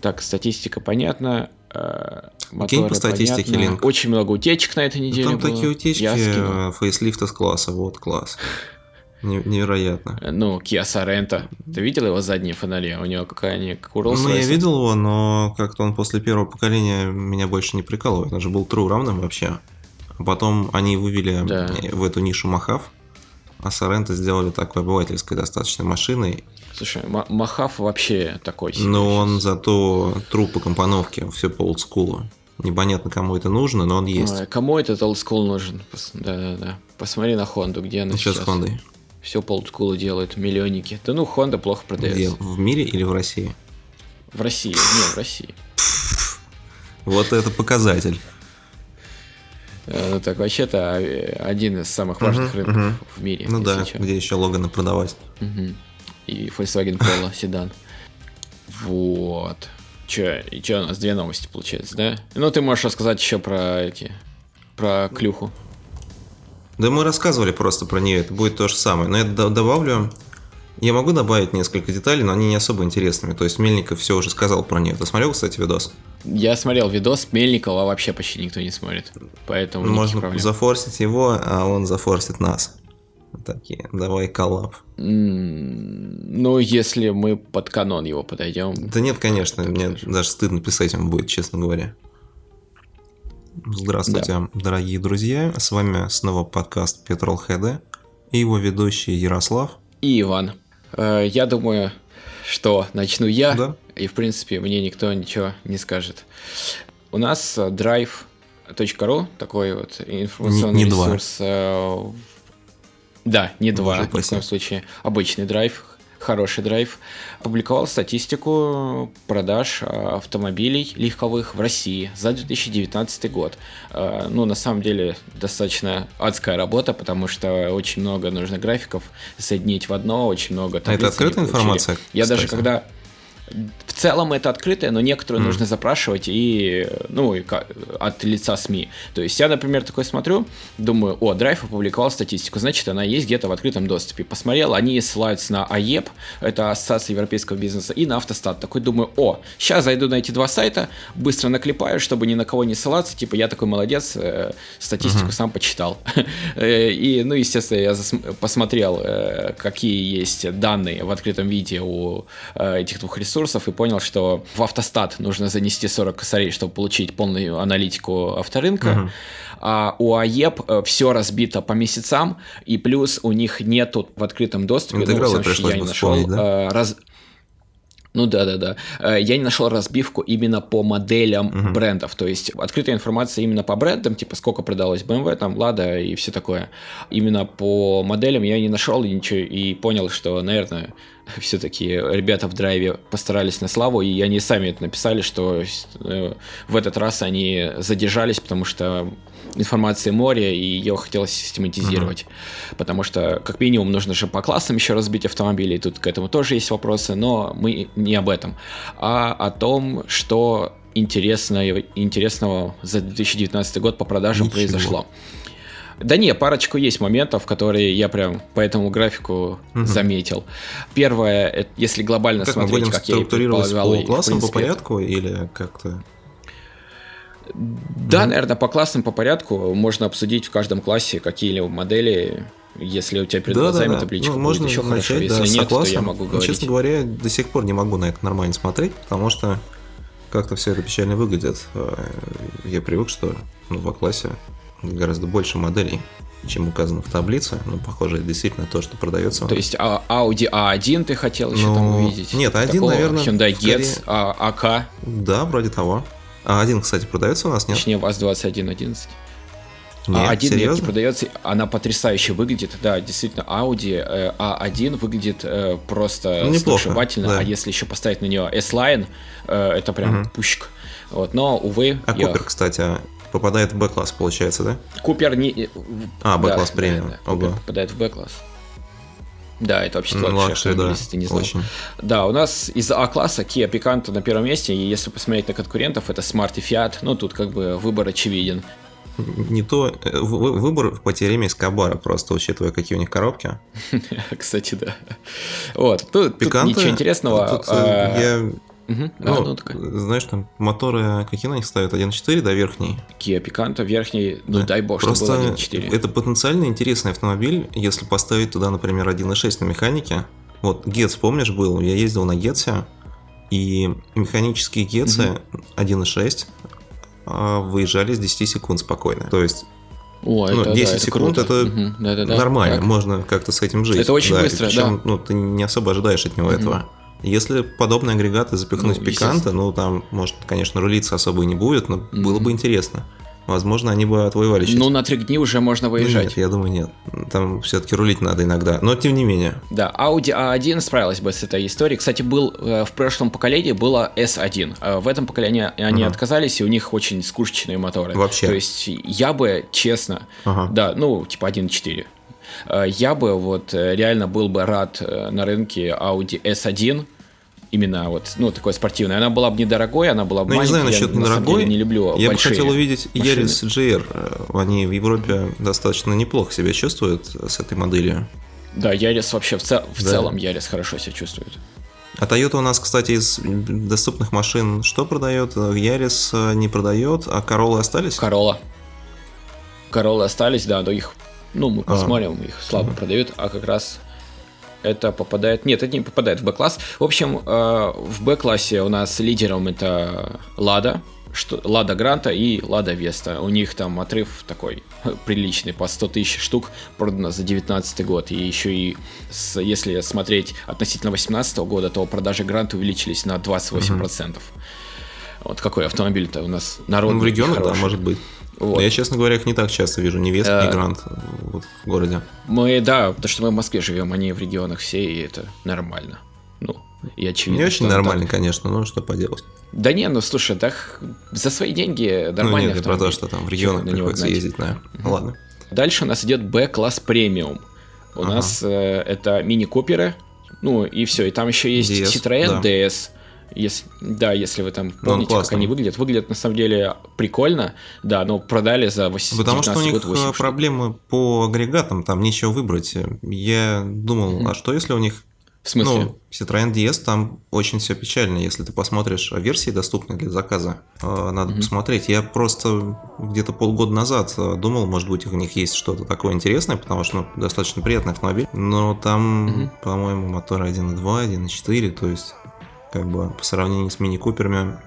Так, статистика понятна. э, Кинь по статистике линк. Очень много утечек на этой неделе Там было. такие утечки Я э, фейслифта с класса, вот класс. Не- Невероятно. Ну, Kia Sorento. Ты видел его задние фонари? У него какая они как у Ну, я видел его, но как-то он после первого поколения меня больше не прикалывает. Он же был true равным вообще. А потом они вывели Да. в эту нишу Махав, а Соренто сделали такой обывательской достаточно машиной. Слушай, Ма- Махав вообще такой себе Но он щас. зато true по компоновке, все по олдскулу. Непонятно, кому это нужно, но он есть. Ой, кому этот олдскул нужен? Да-да-да. Посмотри на Хонду, где она Сейчас сейчас. с Хондой. Все по олдскулу делают, миллионники. Да ну, Хонда плохо Где? продается. В мире или в России? В России. Не, в России. Вот это показатель. Э, Ну так вообще-то э, один из самых важных рынков в мире. Ну да, где еще Логана продавать. И Volkswagen Polo седан. Вот. Че, и че у нас две новости получается, да? Ну ты можешь рассказать еще про эти, про клюху. Да мы рассказывали просто про нее, это будет то же самое. Но я добавлю... Я могу добавить несколько деталей, но они не особо интересными. То есть Мельников все уже сказал про нее. Ты смотрел, кстати, видос? Я смотрел видос Мельникова, вообще почти никто не смотрит. Поэтому никаких Можно зафорсить его, а он зафорсит нас. Такие, давай коллаб. М, Ну, если мы под канон его подойдем. Да нет, конечно, мне скажем. даже стыдно писать ему будет, честно говоря. Здравствуйте, дорогие друзья. С вами снова подкаст Петрол ХД и его ведущий Ярослав. И Иван. Э, Я думаю, что начну я. Да? И, в принципе, мне никто ничего не скажет. У нас э, drive.ru, такой вот информационный Не- не два. ресурс. э, Да, не два, Боже ни в коем случае. Обычный драйв, хороший драйв. Опубликовал статистику продаж э, автомобилей легковых в России за 2019 год. Э, Ну, на самом деле, достаточно адская работа, потому что очень много нужно графиков соединить в одно, очень много А это открытая получили. информация? Я даже кстати? когда в целом это открытое, но некоторые Мгм. нужно запрашивать и, ну, и от лица СМИ. То есть я, например, такой смотрю, думаю, о, Драйв опубликовал статистику, значит, она есть где-то в открытом доступе. Посмотрел, они ссылаются на АЕП, это Ассоциация европейского бизнеса, и на Автостат. Такой думаю, о, сейчас зайду на эти два сайта, быстро наклепаю, чтобы ни на кого не ссылаться, типа, я такой молодец, э, статистику Мгм. сам почитал. Э, И, ну, естественно, я посмотрел, э, какие есть данные в открытом виде у э, этих двух ресурсов и понял, что в автостат нужно занести 40 косарей, чтобы получить полную аналитику авторынка. Мгм. А у АЕП все разбито по месяцам, и плюс у них нету в открытом доступе, ну, Интегралы в всяком случае, пришлось я не бы нашел, да? э, раз- ну да, да, да. Я не нашел разбивку именно по моделям Мгм. брендов. То есть открытая информация именно по брендам, типа сколько продалось BMW, там, Лада и все такое. Именно по моделям я не нашел ничего, и понял, что, наверное, все-таки ребята в драйве постарались на славу, и они сами это написали, что э, в этот раз они задержались, потому что информации море, и ее хотелось систематизировать. Потому что, как минимум, нужно же по классам еще разбить автомобили, и тут к этому тоже есть вопросы, но мы не об этом, а о том, что интересного, интересного за 2019 год по продажам Ничего. произошло. Да не, парочку есть моментов, которые я прям по этому графику Мгм. заметил. Первое, если глобально Как мы смотреть, будем как я и предполагал, по классам, по порядку или как-то? Да, наверное, по классам по порядку можно обсудить в каждом классе какие-либо модели. Если у тебя перед глазами табличка Ну, будет можно еще хорошо. начать, да, Если нет, то я могу Но, говорить. Честно говоря, до сих пор не могу на это нормально смотреть, потому что как-то все это печально выглядит. Э, Я привык, что ну, в классе гораздо больше моделей, чем указано в таблице. Ну, похоже, это действительно то, что продается. То есть а, Audi A1 ты хотел еще Ну, там увидеть? нет, A1, Такого наверное, Hyundai скорее- Getz, а, Да, вроде того. А один, кстати, продается у нас, нет? точнее ВАЗ-2111. Нет, А1 нет, не серьезно? продается, она потрясающе выглядит. Да, действительно, Audi э, A1 выглядит э, просто Ну, неплохо, сногсшибательно, да. а если еще поставить на нее S-Line, э, это прям Мгм. пушка. Вот, но, увы, А я- Купер, кстати, попадает в Б-класс, получается, да? Купер не... А, да, Б-класс да, премиум. да, Купер Ого. попадает в Б-класс. Да, это вообще Ну, luxury, да, если ты не знал. очень. Да, у нас из А-класса Kia Picanto на первом месте, и если посмотреть на конкурентов, это Smart и Fiat, ну тут как бы выбор очевиден. Не то... э, вы- вы- Выбор по теореме Эскобара, просто учитывая, какие у них коробки. Кстати, да. Вот, тут, тут Пиканты... ничего интересного. Тут, э, а, я Да, Ну, ну, такая. знаешь, там моторы какие на них ставят? 1.4, да, верхний? Kia Picanto верхний, ну Да. дай бог, чтобы Просто был 1.4. это потенциально интересный автомобиль, если поставить туда, например, 1.6 на механике. Вот Гетц, помнишь, был? Я ездил на Гетце, и механические Гетцы 1.6 а, выезжали с 10 секунд спокойно. То есть О, ну, это, да, 10 это секунд круто. это Мгм, да-да-да. нормально, Так. можно как-то с этим жить. Это очень Да, быстро, причем, да. ну, ты не особо ожидаешь от него Мгм. этого. Если подобные агрегаты запихнуть Ну, пиканта, ну там, может, конечно, рулиться особо и не будет, но было бы интересно. Возможно, они бы отвоевали честь. Ну, на три дни уже можно Ну, выезжать. Нет, я думаю, нет. Там все-таки рулить надо иногда. Но тем не менее. Да, Audi A1 справилась бы с этой историей. Кстати, был э, в прошлом поколении было S1. А в этом поколении они Ага. отказались, и у них очень скучные моторы. Вообще? То есть я бы, честно, Ага. да, ну, типа 1.4. Э, Я бы вот э, реально был бы рад э, на рынке Audi S1, именно вот, ну, такой спортивной. Она была бы недорогой, она была бы Ну, я не знаю маленькой. насчет на самом недорогой. деле не люблю Я бы хотел увидеть машины. Yaris GR. Они в Европе достаточно неплохо себя чувствуют с этой моделью. Да, Ярис вообще в, цел- в Да. целом Ярис хорошо себя чувствует. А Toyota у нас, кстати, из доступных машин что продает? Ярис не продает, а Королы остались? Корола. Королы остались, да, но их, ну, мы А. посмотрим, их слабо продают, а как раз это попадает... Нет, это не попадает в Б-класс. В общем, э, в Б-классе у нас лидером это Лада, что, Лада Гранта и Лада Веста. У них там отрыв такой приличный, по 100 тысяч штук продано за 19 год. И еще и, с- если смотреть относительно 18 года, то продажи Гранта увеличились на 28%. Вот какой автомобиль-то у нас народный Ну, в регионах, да, может быть. Вот. Но я, честно говоря, их не так часто вижу. Ни Вест, Э, ни Грант вот в городе. Мы, да, потому что мы в Москве живем, они в регионах все, и это нормально. Ну, и очевидно. Не очень нормально, конечно, но что поделать. так. Да не, ну слушай, да х- за свои деньги Ну нормально. нет, я про то, что там в регионах на него приходится гнать? ездить, на. Ну, ладно. Дальше у нас идет B-класс премиум. У Ага. нас э, это мини-куперы, ну и все. И там еще есть DS, Citroёn да. DS. Если, да, если вы там помните, как они выглядят. Выглядят на самом деле прикольно, да, но продали за 8 Потому что у них год 8 э, проблемы по агрегатам, там нечего выбрать. Я думал, Мгм. а что если у них... В смысле? Ну, Citroёn DS там очень все печально. Если ты посмотришь версии, доступные для заказа, э, надо Мгм. посмотреть. Я просто где-то полгода назад э, думал, может быть, у них есть что-то такое интересное, потому что ну, достаточно приятный автомобиль. Но там, Мгм. по-моему, моторы 1.2, 1.4, то есть как бы по сравнению с мини-куперами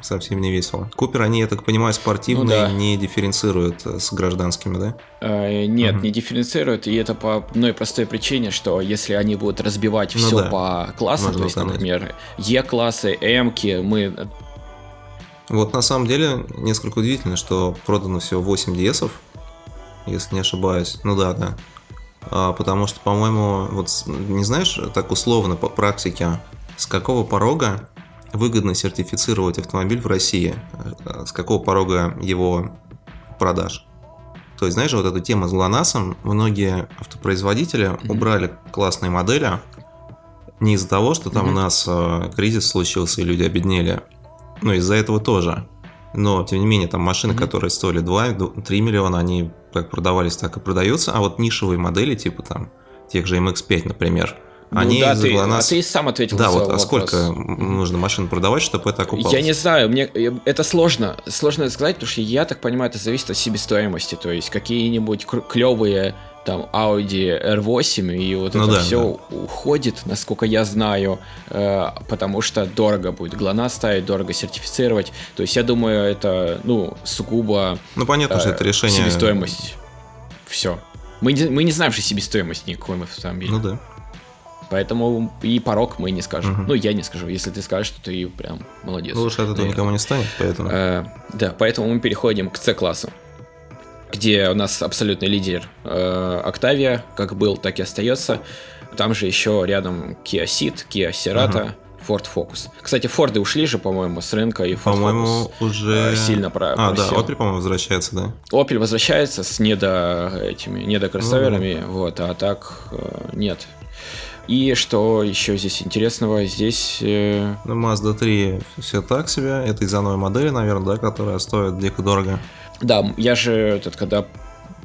совсем не весело. Купер, они, я так понимаю, спортивные, Ну да. не дифференцируют э, с гражданскими, да? Э, Нет, Мгм. не дифференцируют, и это по одной простой причине, что если они будут разбивать Ну все да. по классам, Можно то есть, установить. например, Е-классы, М-ки, мы... Вот на самом деле несколько удивительно, что продано всего 8 DS, если не ошибаюсь. Ну да, да. А, потому что, по-моему, вот не знаешь, так условно по практике, с какого порога выгодно сертифицировать автомобиль в России? А, С какого порога его продаж? То есть, знаешь, вот эта тема с ГЛОНАССом, многие автопроизводители Мгм. убрали классные модели не из-за того, что там Мгм. у нас э, кризис случился и люди обеднели, ну, из-за этого тоже. Но, тем не менее, там машины, Мгм. которые стоили 2-3 миллиона, они как продавались, так и продаются. А вот нишевые модели, типа там тех же MX-5, например, Ну они да, из-за ты, а ты сам ответил Да, на вот, а сколько вопрос. м, нужно машин продавать, чтобы это окупалось? Я не знаю, мне э, это сложно, сложно сказать, потому что я так понимаю, это зависит от себестоимости, то есть какие-нибудь клевые там Audi R8 и вот Ну это да, все уходит, насколько я знаю, э, потому что дорого будет глона ставить, дорого сертифицировать, то есть я думаю, это ну сугубо Ну, понятно, что э, это решение... себестоимость, все. Мы не, мы не знаем же себестоимость никакой автомобиля. Ну да. Поэтому и порог мы не скажем. Мгм. Ну, я не скажу. Если ты скажешь, то ты прям молодец. Ну, лучше от этого никому не станет, поэтому... Э, да, поэтому мы переходим к C-классу, где у нас абсолютный лидер э, Octavia, как был, так и остается. Там же еще рядом Kia Ceed, Kia Cerato, Ford Focus. Кстати, Форды ушли же, по-моему, с рынка, и Ford По-моему, Focus уже... э, сильно про А, да. Opel, по-моему, возвращается, да? Opel возвращается с недо этими Ну недокроссоверами, вот, а так э, нет. И что еще здесь интересного? Здесь э, Ну, Mazda 3 все так себе. Это из-за новой модели, наверное, да, которая стоит дико дорого. Да, я же этот, когда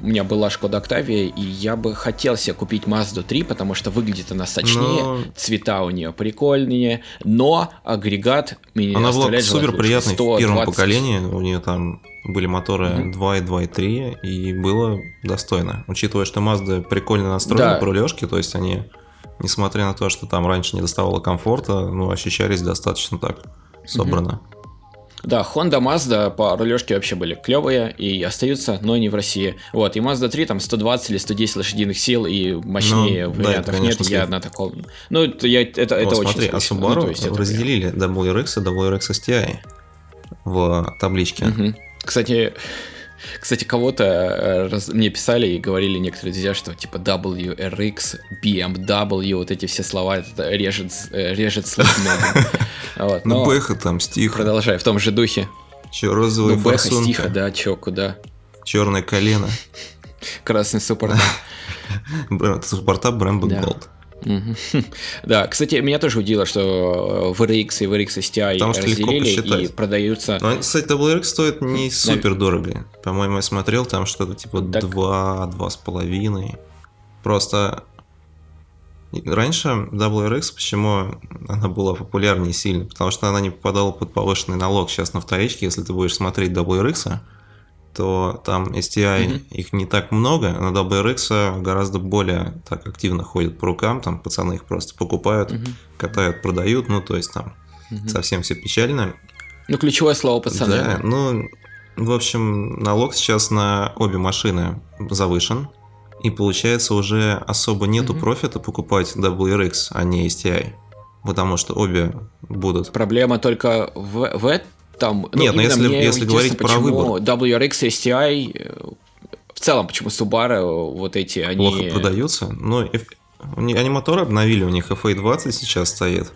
у меня была Шкода Октавия, и я бы хотел себе купить Mazda 3, потому что выглядит она сочнее, но... цвета у нее прикольнее, но агрегат меня Она была супер приятной в первом поколении, у нее там были моторы mm-hmm. 2 и 2 и 3, и было достойно. Учитывая, что Mazda прикольно настроены да. по рулежке, то есть они, несмотря на то, что там раньше не доставало комфорта, ну, ощущались достаточно так собрано. Mm-hmm. Да, Honda, Mazda по рулежке вообще были клевые и остаются, но не в России. Вот, и Mazda 3 там 120 или 110 лошадиных сил и мощнее ну, вариантов да, нет, я на таком... Ну, это, я, это, это О, очень смотри, а Subaru ну, есть, разделили WRX и WRX STI в табличке. Угу. Кстати, кстати, кого-то э, раз, мне писали и говорили некоторые друзья, что типа WRX, BMW, вот эти все слова это режет, э, режет слух вот, Ну, Бэха там стих. Продолжай, в том же духе. Че, розовая ну, Бэха стиха, да, чё, куда? Черное колено. Красный суппорт. Суппорта Brembo Gold. Да, кстати, меня тоже удивило, что VRX и VRX STI Потому разделили и продаются... Но, кстати, WRX стоит не супер дорого. По-моему, я смотрел, там что-то типа так... 2, 2,5. Просто Раньше WRX, почему она была популярнее сильно? Потому что она не попадала под повышенный налог. Сейчас на вторичке, если ты будешь смотреть WRX, то там STI mm-hmm. их не так много, на WRX гораздо более так активно ходят по рукам, там пацаны их просто покупают, mm-hmm. катают, продают, ну то есть там mm-hmm. совсем все печально. Ну ключевое слово пацаны. Да, ну в общем налог сейчас на обе машины завышен, и получается уже особо нету mm-hmm. профита покупать WRX, а не STI. Потому что обе будут. Проблема только в, в там, ну, Нет, но если, если говорить про выбор. WRX, STI, э, в целом, почему Subaru, вот эти, они... Плохо продаются. Но они моторы обновили, у них FA20 сейчас стоит.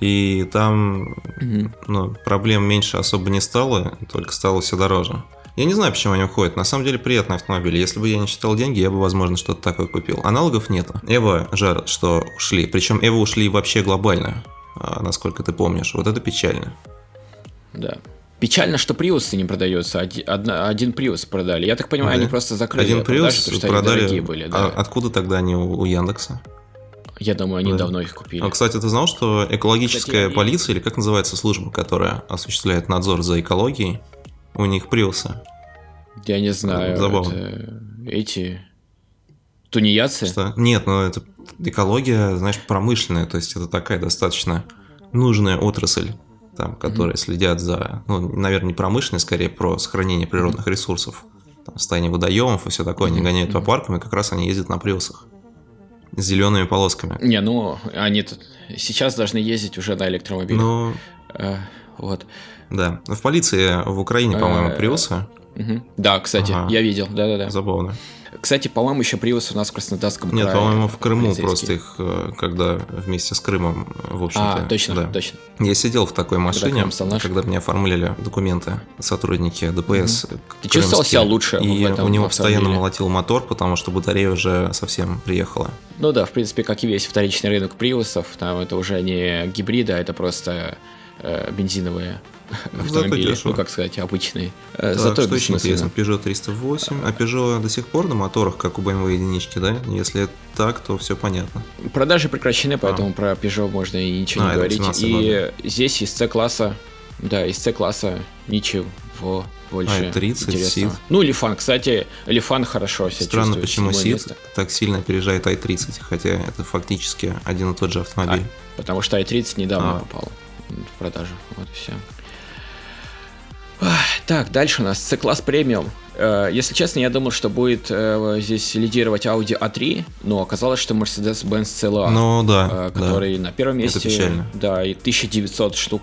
И там угу. ну, проблем меньше особо не стало, только стало все дороже. Я не знаю, почему они уходят. На самом деле приятный автомобиль. Если бы я не считал деньги, я бы, возможно, что-то такое купил. Аналогов нету. Эва жарят, что ушли. Причем Эва ушли вообще глобально, а, насколько ты помнишь. Вот это печально. Да. Печально, что приусы не продаются. Один, один приус продали. Я так понимаю, да. они просто закрыли один приус потому что продали. Они были. Да. А откуда тогда они у, у Яндекса? Я думаю, они да. давно их купили. А, кстати, ты знал, что экологическая кстати, полиция, или как называется служба, которая осуществляет надзор за экологией, у них приусы? Я не знаю. Забавно. Это эти тунеядцы? Что? Нет, ну это экология, знаешь, промышленная, то есть это такая достаточно нужная отрасль там, которые mm-hmm. следят за, ну, наверное, не промышленность, скорее про сохранение природных mm-hmm. ресурсов, там, состояние водоемов и все такое, они mm-hmm. гоняют по паркам, и как раз они ездят на приусах с зелеными полосками. Не, ну, они тут сейчас должны ездить уже на электромобилях. Ну, э, вот. Да, в полиции в Украине, по-моему, э, приусы. Да, кстати, я видел, да-да-да. Забавно. Кстати, по-моему, еще Prius у нас в Краснодарском Нет, крае. Нет, по-моему, в Крыму просто их, э, когда вместе с Крымом, в общем-то. А, точно, да. точно. Я сидел в такой машине, когда, когда мне оформляли документы сотрудники ДПС. Угу. Ты чувствовал себя лучше И в этом у него постоянно молотил мотор, потому что батарея уже совсем приехала. Ну да, в принципе, как и весь вторичный рынок приусов, там это уже не гибрида, это просто э, бензиновые автомобили, ну как сказать, обычные. Э, так, Зато что еще интересно, Peugeot 308, а Peugeot до сих пор на моторах, как у BMW единички, да? Если так, то все понятно. Продажи прекращены, а. поэтому а. про Peugeot можно и ничего а, не говорить. И здесь из C-класса, да, из C-класса ничего больше а, 30 интересного. Ну, Лифан, кстати, Лифан хорошо себя Странно, почему Сид так сильно опережает i30, хотя это фактически один и тот же автомобиль. А, потому что i30 недавно а. попал в продажу. Вот и все. Так, дальше у нас C-класс премиум. Э, если честно, я думал, что будет э, здесь лидировать Audi A3, но оказалось, что Mercedes-Benz CLA, ну, да, э, который да. на первом месте. Да, и 1900 штук.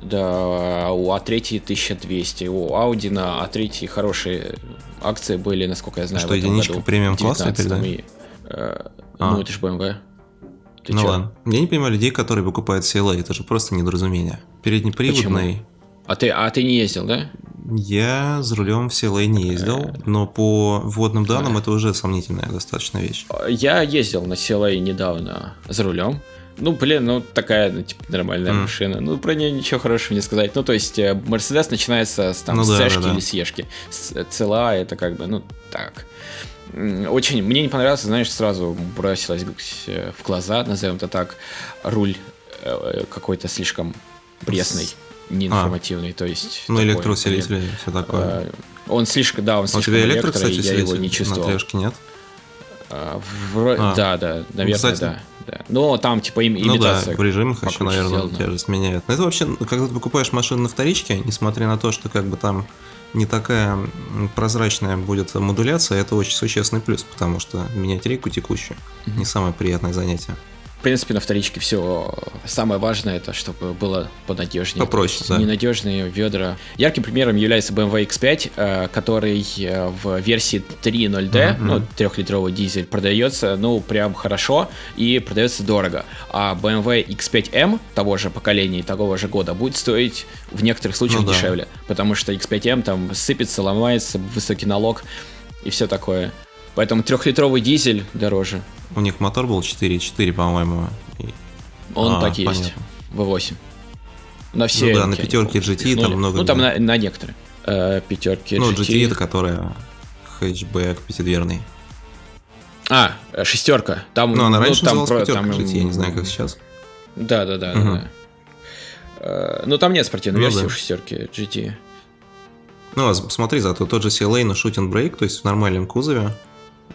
Да, у А3 1200. У Audi на А3 хорошие акции были, насколько я знаю. Что, единичка премиум класса теперь, да? И, э, а. Ну, это же BMW. Ты ну чё? ладно. Я не понимаю людей, которые покупают CLA, это же просто недоразумение. Переднеприводный. Почему? А ты, а ты не ездил, да? Я за рулем в CLA не ездил, но по вводным данным это уже сомнительная достаточно вещь. Я ездил на CLA недавно за рулем. Ну, блин, ну такая, ну, типа, нормальная mm. машина. Ну, про нее ничего хорошего не сказать. Ну, то есть, Мерседес начинается с там ну, с да, да, да. или с Ешки. ЦЛА это как бы, ну, так. Очень, мне не понравился, знаешь, сразу бросилось в глаза, назовем это так, руль э, какой-то слишком пресный, неинформативный, а, то есть... Ну, электроусилитель, все такое. Э, он слишком, да, он слишком а у тебя электро, кстати, я его не чувствовал. На трешке нет? А, в... а. Да, да, наверное, ну, кстати, да. Да. Но там типа им имитация. Ну да, в режимах еще, наверное, сделано. тяжесть меняет. Но это вообще, когда ты покупаешь машину на вторичке, несмотря на то, что как бы там не такая прозрачная будет модуляция, это очень существенный плюс, потому что менять рейку текущую не самое приятное занятие. В принципе, на вторичке все самое важное, это чтобы было понадежнее. Попроще, да. Ненадежные ведра. Ярким примером является BMW X5, э, который э, в версии 3.0D, mm-hmm. ну, трехлитровый дизель, продается, ну, прям хорошо и продается дорого. А BMW X5M того же поколения и того же года будет стоить в некоторых случаях ну, дешевле, да. потому что X5M там сыпется, ломается, высокий налог и все такое. Поэтому трехлитровый дизель дороже. У них мотор был 4.4, по-моему. Он а, так и есть. V8. На все. Ну да, на пятерке GT ну, там много. Ну там на, на некоторые. Э, пятерки ну, GT. Ну, GT это которая хэтчбэк пятидверный. А, шестерка. Там, ну, она ну, раньше там называлась про, там, GT, я не знаю, как сейчас. Да, да, да, угу. да. Э, ну, там нет спортивной ну, версии да. у шестерки GT. Ну, а смотри, зато тот же CLA на Shooting Brake, то есть в нормальном кузове,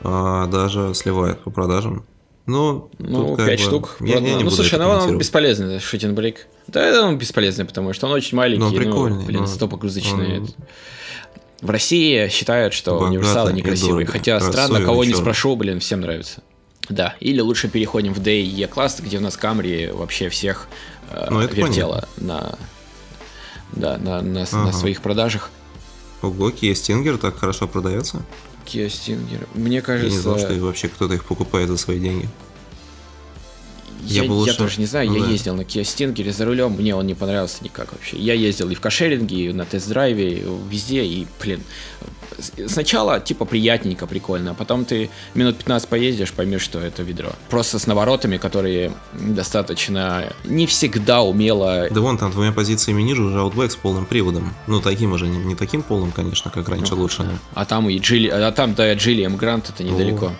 а, даже сливает по продажам. Ну, ну 5 бы... штук. Я, я не ну, слушай, ну, он бесполезный, шутинг брейк. Да, он бесполезный, потому что он очень маленький. Ну, прикольный. Ну, блин, ну, стопогрузочный. Он... В России считают, что Богатый универсалы некрасивые. Хотя странно, кого не спрошу, блин, всем нравится. Да, или лучше переходим в D и E класс, где у нас Камри вообще всех э, ну, вертела на, да, на, на, ага. на своих продажах. Ого, Kia Stinger так хорошо продается? Kia Stinger. Мне кажется... Я не знал, что вообще кто-то их покупает за свои деньги. Я, я, лучше... я тоже не знаю, ну, я да. ездил на Kia Stinger за рулем, мне он не понравился никак вообще. Я ездил и в кошеринге, и на тест-драйве, везде, и, блин, сначала типа приятненько, прикольно, а потом ты минут 15 поездишь, поймешь, что это ведро. Просто с наворотами, которые достаточно не всегда умело... Да вон там двумя позициями ниже уже Outback с полным приводом. Ну, таким уже, не, не таким полным, конечно, как раньше, ну, лучше. Да. А там и Джилли, а там, да, Джиллиам Грант, это недалеко.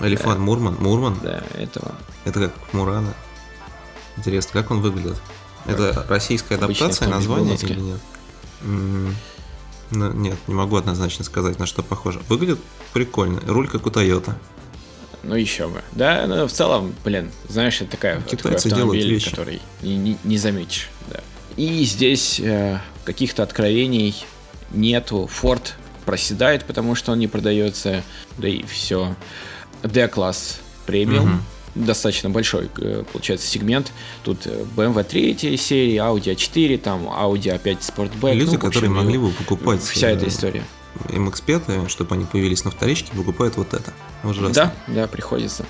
О. Элефант Мурман, Мурман? Да, этого. Это как Мурана. Интересно, как он выглядит? Как это российская адаптация названия или нет? Ну, нет, не могу однозначно сказать, на что похоже. Выглядит прикольно. Руль как у Toyota. Ну еще бы. Да, ну в целом, блин, знаешь, это такая, Китайцы такой автомобиль, который не, не, не заметишь. Да. И здесь э, каких-то откровений нету. Ford проседает, потому что он не продается. Да и все. D-класс премиум. Угу достаточно большой, э, получается, сегмент. Тут э, BMW 3 серии, Audi A4, там Audi A5 Sportback. Люди, ну, которые общем, могли бы покупать вся эта э, история. MX-5, чтобы они появились на вторичке, покупают вот это. Ужасно. Да, да, приходится.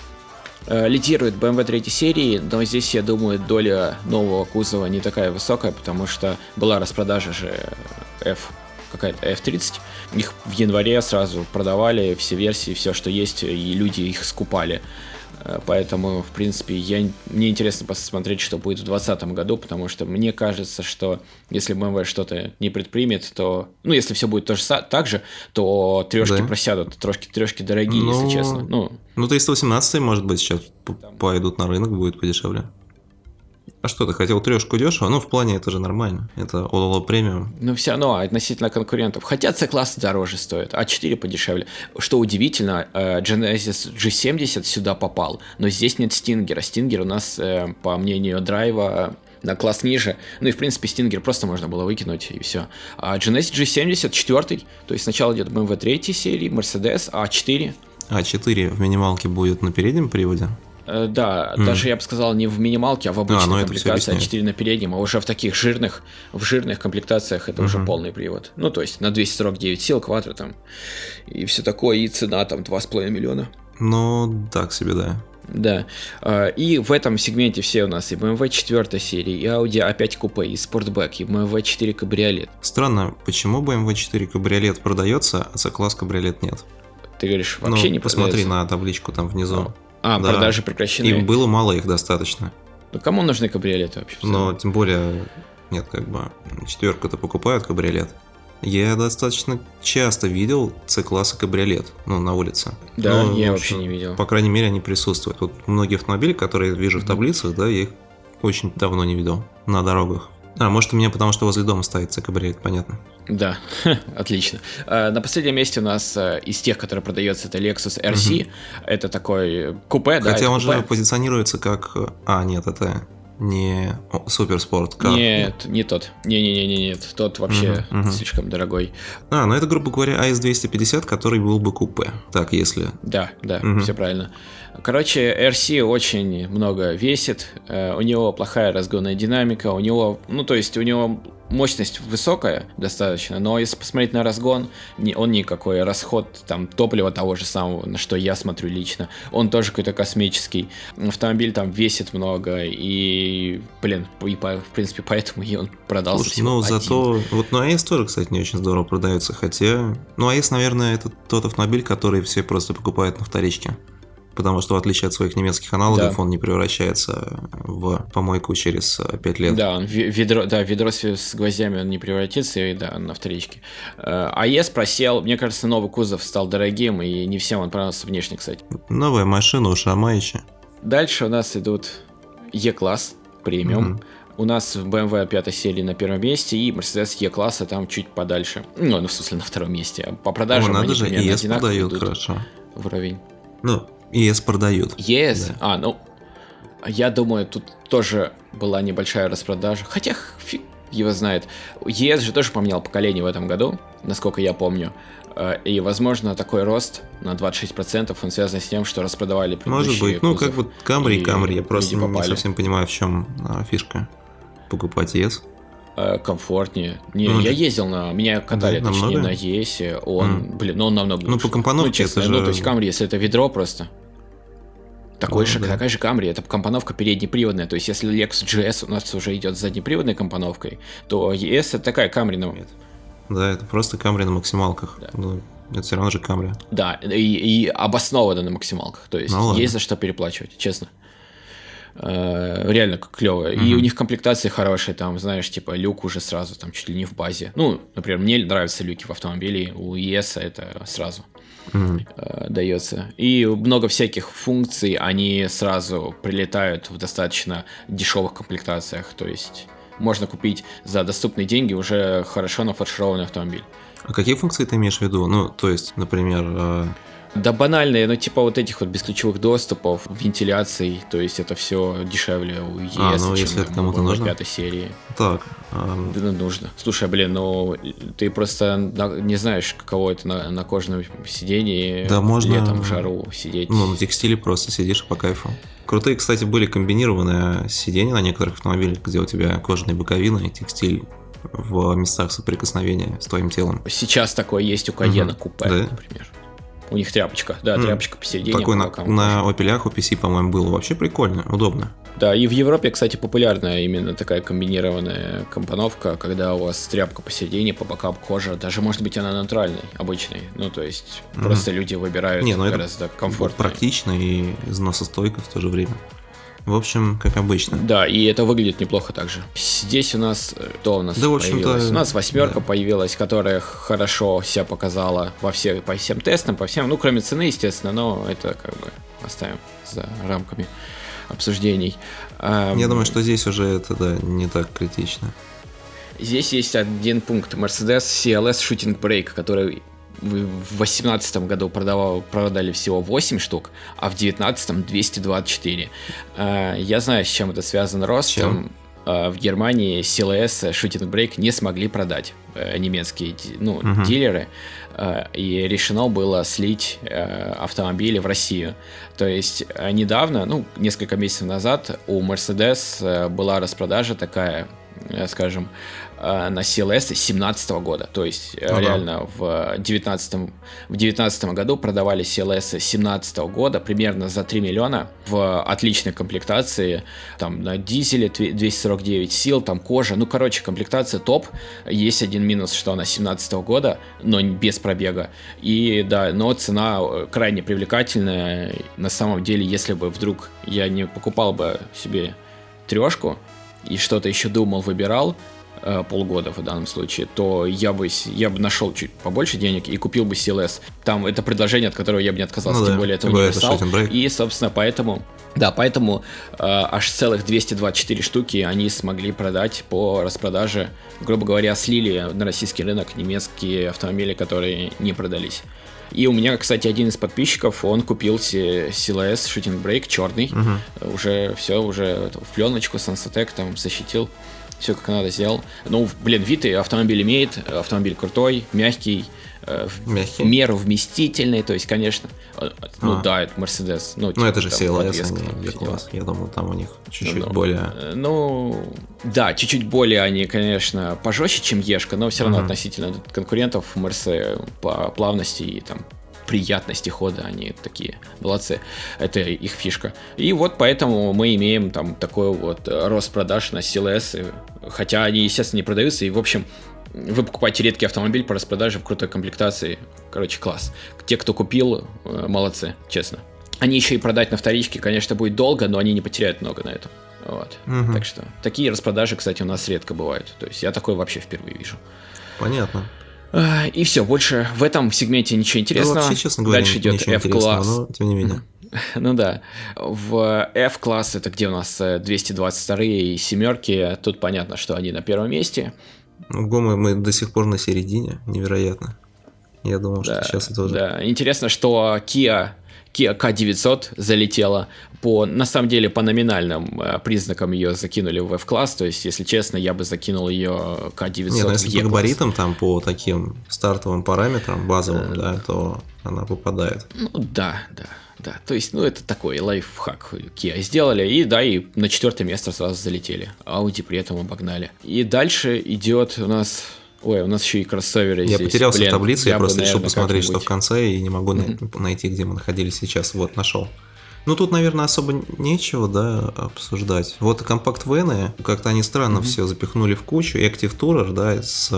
Лидирует BMW 3 серии, но здесь, я думаю, доля нового кузова не такая высокая, потому что была распродажа же F какая-то F30. Их в январе сразу продавали, все версии, все, что есть, и люди их скупали. Э, поэтому, в принципе, я, мне интересно посмотреть, что будет в 2020 году, потому что мне кажется, что если BMW что-то не предпримет, то, ну, если все будет тоже так же, то трешки да. просядут, трешки, трешки дорогие, ну, если честно. Ну, ну 318 может быть сейчас пойдут на рынок, будет подешевле. А что, ты хотел трешку дешево? Ну, в плане это же нормально. Это Ololo премиум. Ну, все равно относительно конкурентов. Хотя C-класс дороже стоит, а 4 подешевле. Что удивительно, э, Genesis G70 сюда попал, но здесь нет Стингера. Стингер у нас, э, по мнению драйва, на класс ниже. Ну и, в принципе, Стингер просто можно было выкинуть, и все. А Genesis G70 четвертый, то есть сначала идет BMW 3 серии, Mercedes, А4. А4 в минималке будет на переднем приводе? Э, да, mm. даже я бы сказал не в минималке, а в обычной а, ну комплектации 4 на переднем, а уже в таких жирных, в жирных комплектациях это mm-hmm. уже полный привод. Ну, то есть на 249 сил, квадро там и все такое, и цена там 2,5 миллиона. Ну, так себе, да. Да. А, и в этом сегменте все у нас и BMW 4 серии, и Audi A5 купе, и Sportback, и BMW 4 кабриолет. Странно, почему BMW 4 кабриолет продается, а C-класс кабриолет нет? Ты говоришь, вообще ну, не посмотри продается? на табличку там внизу. А, да. продажи прекращены. И было мало их достаточно. Ну, кому нужны кабриолеты вообще? Но тем более, нет, как бы, четверку-то покупают кабриолет. Я достаточно часто видел C-класса кабриолет, ну, на улице. Да, Ну, я в вообще общем, не видел. По крайней мере, они присутствуют. Вот многие автомобили, которые я вижу в таблицах, да, я их очень давно не видел на дорогах. А, может, у меня потому что возле дома стоит C-кабриолет, понятно. Да, отлично. Э, На последнем месте у нас э, из тех, которые продается, это Lexus RC. Это такой купе, да? Хотя он купе. же позиционируется как... э, А, нет, это не суперспорт. кар. Нет, не тот. Не-не-не, нет, тот вообще Мгм, мгм. слишком дорогой. А, ну это, грубо говоря, AS250, который был бы купе. Так, если... Да, да, Мгм. все правильно. Короче, RC очень много весит, э, у него плохая разгонная динамика, у него, ну то есть у него мощность высокая достаточно, но если посмотреть на разгон, не, он никакой расход там топлива того же самого, на что я смотрю лично, он тоже какой-то космический. Автомобиль там весит много и, блин, и по- в принципе поэтому и он продался Слушай, ну один. зато... Вот, ну AS тоже, кстати, не очень здорово продается, хотя... Ну AS, наверное, это тот автомобиль, который все просто покупают на вторичке. Потому что, в отличие от своих немецких аналогов, Да. он не превращается в помойку через 5 лет. Да, он ве- ведро, да, ведро с, гвоздями он не превратится, и да, на вторичке. Э, АЕС просел, мне кажется, новый кузов стал дорогим, и не всем он понравился внешне, кстати. Новая машина у Шамаича. Дальше у нас идут E-класс, премиум. Мгм. У нас BMW 5 серии на первом месте, и Mercedes E-класса там чуть подальше. Ну, ну, в смысле, на втором месте. По О, продажам надо они же, примерно ES одинаково продают, идут хорошо. вровень. Ну, ES продают. ES? Да. А, ну, я думаю, тут тоже была небольшая распродажа. Хотя фиг его знает. ES же тоже поменял поколение в этом году, насколько я помню. Э, И, возможно, такой рост на 26% он связан с тем, что распродавали Может быть. Ну, как вот Камри и Камри. Я просто не совсем понимаю, в чем а, фишка покупать ES. Э, комфортнее. Не, Ну, я ездил на... Меня катали, Да, точнее, намного? на ES. Он, М. блин, ну он намного Ну, лучше. по компоновке ну, честно, это ну, же- то есть Камри, если это ведро просто. Такой Ну, же, да. такая же Камри, это компоновка переднеприводная. То есть, если Lexus GS у нас уже идет с заднеприводной компоновкой, то ES это такая Камри. Ну, Да, это просто Камри на максималках. Да. Ну, это все равно же Камри. да, и, и обоснованно на максималках. То есть, Ну, ладно. есть за что переплачивать, честно. Э, Реально клево. И Мгм. у них комплектации хорошие, там, знаешь, типа люк уже сразу, там чуть ли не в базе. Ну, например, мне нравятся люки в автомобиле, у ES это сразу. Мгм. э, дается. И много всяких функций, они сразу прилетают в достаточно дешевых комплектациях. То есть можно купить за доступные деньги уже хорошо нафаршированный автомобиль. А какие функции ты имеешь в виду? Ну, то есть, например, э, Да банальные, ну типа вот этих вот бесключевых доступов, вентиляций, то есть это все дешевле у ES, А, ну, чем если это кому-то нужно. пятой серии. так, эм, Да, ну, нужно. Слушай, блин, ну ты просто на- не знаешь, каково это на, на кожаном сидении Да можно- летом в жару сидеть. ну, на текстиле просто сидишь по кайфу. Крутые, кстати, были комбинированные сиденья на некоторых автомобилях, где у тебя кожаные боковины и текстиль в местах соприкосновения с твоим телом. Сейчас такое есть у Каена Мгм. купе, Да. например. У них тряпочка, да, тряпочка посередине. Такой на, на. Opel PC, по-моему, было вообще прикольно, удобно. Да, и в Европе, кстати, популярная именно такая комбинированная компоновка, когда у вас тряпка посередине, по бокам кожа, даже может быть она натуральной, обычной. Ну, то есть, Мгм. просто люди выбирают Не, ну гораздо комфортнее. Практично и износостойко в то же время. В общем, как обычно. Да, и это выглядит неплохо также. Здесь у нас, э, что у нас Да, появилось? У нас восьмерка да. появилась, которая хорошо себя показала во всех, по всем тестам, по всем, ну, кроме цены, естественно, но это как бы оставим за рамками обсуждений. Я думаю, что здесь уже это, да, не так критично. Здесь есть один пункт. Mercedes CLS Shooting Brake, который в 2018 году продавал, продали всего 8 штук, а в 2019 224. Э, Я знаю, с чем это связано ростом. Э, В Германии CLS Shooting Brake не смогли продать э, немецкие ну, Мгм. дилеры, и решено было слить автомобили в Россию. То есть недавно, ну, несколько месяцев назад у Mercedes была распродажа такая, скажем, на CLS 2017 года. То есть э, Ага. реально в 19 в 19 году продавали CLS 2017 года примерно за 3 миллиона в отличной комплектации. Там на дизеле две- 249 сил, там кожа. Ну, короче, комплектация топ. Есть один минус, что она 17 года, но без пробега. И да, но цена э, крайне привлекательная. На самом деле, если бы вдруг я не покупал бы себе трешку и что-то еще думал, выбирал, Э, полгода в данном случае, то я бы, я бы нашел чуть побольше денег и купил бы CLS. Там это предложение, от которого я бы не отказался, ну, тем да. более это универсал. И, собственно, поэтому, да, поэтому э, аж целых 224 штуки они смогли продать по распродаже, грубо говоря, слили на российский рынок немецкие автомобили, которые не продались. И у меня, кстати, один из подписчиков, он купил CLS Shooting Brake черный. Угу. Уже все, уже в пленочку Sensatec там защитил все как надо сделал. Ну, блин, вид и автомобиль имеет, автомобиль крутой, мягкий, э, мягкий. в меру вместительный, то есть, конечно, э, ну а. да, это Mercedes. Ну, типа, ну это же CLS, они класс. Я думаю, там у них чуть-чуть ну, более... Э, ну, да, чуть-чуть более они, конечно, пожестче, чем Ешка, но все равно угу. относительно конкурентов Мерсе по плавности и там приятности хода, они такие молодцы, это их фишка. И вот поэтому мы имеем там такой вот рост продаж на CLS, хотя они, естественно, не продаются, и, в общем, вы покупаете редкий автомобиль по распродаже в крутой комплектации, короче, класс. Те, кто купил, э, молодцы, честно. Они еще и продать на вторичке, конечно, будет долго, но они не потеряют много на этом. Вот. Угу. Так что такие распродажи, кстати, у нас редко бывают. То есть я такое вообще впервые вижу. Понятно. И все, больше в этом сегменте ничего интересного. Ну, вообще, честно говоря, Дальше идет F-класс. Но, тем не менее. Ну да. В F-класс это где у нас 222 э, и семерки. Тут понятно, что они на первом месте. Ну, Гомы мы до сих пор на середине. Невероятно. Я думал, да, что сейчас это уже... Да, интересно, что Kia Kia K900 залетела по, на самом деле, по номинальным э, признакам ее закинули в F-класс, то есть, если честно, я бы закинул ее K900 Нет, ну, если по габаритам, там, по таким стартовым параметрам, базовым, э, да, то она попадает. Ну, да, да. Да, то есть, ну, это такой лайфхак Kia сделали, и да, и на четвертое место сразу залетели. Audi при этом обогнали. И дальше идет у нас Ой, у нас еще и кроссоверы я здесь. Я потерялся Блин, в таблице, я, я просто бы, решил посмотреть, что в конце, и не могу mm-hmm. найти, где мы находились сейчас. Вот, нашел. Ну, тут, наверное, особо нечего, да, обсуждать. Вот компакт вены, как-то они странно mm-hmm. все запихнули в кучу. Active Tourer, да, с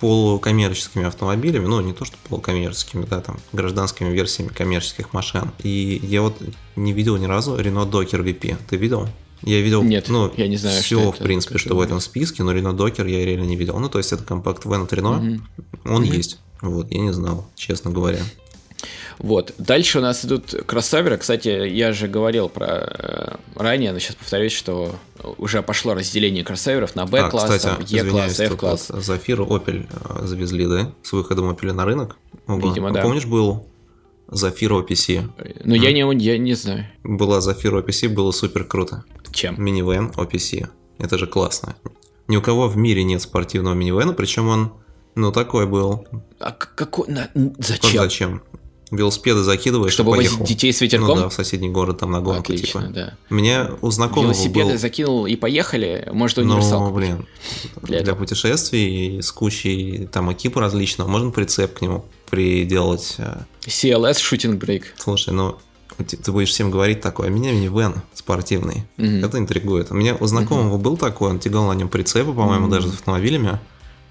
полукоммерческими автомобилями, ну, не то что полукоммерческими, да, там, гражданскими версиями коммерческих машин. И я вот не видел ни разу Renault Docker VP. Ты видел? Я видел, Нет, ну, я не знаю, все, что в принципе, что в этом списке, но Renault Docker я реально не видел. Ну, то есть это компакт Van от Renault, угу. он угу. есть. Вот, я не знал, честно говоря. Вот. Дальше у нас идут кроссоверы. Кстати, я же говорил про э, ранее, но сейчас повторюсь, что уже пошло разделение кроссоверов на B-класс, а, E-класс, F-класс. Зафир Opel э, завезли, да, с выходом Opel на рынок? Ого. Видимо, да. Помнишь, был Зафир OPC? Ну, я не, я не знаю. Была Зафир OPC, было супер круто. Чем? Минивэн OPC. Это же классно. Ни у кого в мире нет спортивного минивэна, причем он, ну, такой был. А какой? На... Зачем? Вот зачем? Велосипеды закидываешь Чтобы возить детей с ветерком? Ну да, в соседний город там на гонку, Отлично, типа. да. Мне у знакомого Велосипеды был... закинул и поехали, может, универсал Ну, блин, для, для путешествий с кучей там экипа различного, можно прицеп к нему приделать. CLS Shooting Break. Слушай, ну ты будешь всем говорить такое, а меня минивэн спортивный. Mm-hmm. Это интригует. У меня у знакомого mm-hmm. был такой, он тягал на нем прицепы, по-моему, mm-hmm. даже с автомобилями.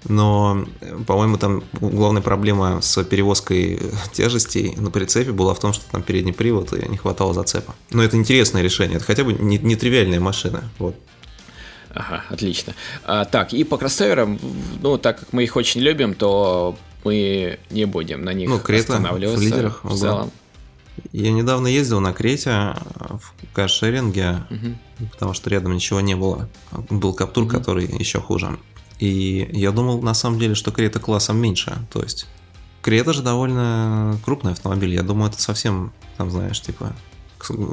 Но, по-моему, там главная проблема с перевозкой тяжестей на прицепе была в том, что там передний привод и не хватало зацепа. Но это интересное решение, это хотя бы нетривиальная не машина. Вот. Ага, отлично. А, так, и по кроссоверам, ну, так как мы их очень любим, то мы не будем на них ну, Крета останавливаться в лидерах, в целом. Я недавно ездил на Крете в каршеринге, угу. потому что рядом ничего не было. Был Каптур, угу. который еще хуже. И я думал, на самом деле, что Крета классом меньше. То есть, Крета же довольно крупный автомобиль. Я думаю, это совсем, там, знаешь, типа,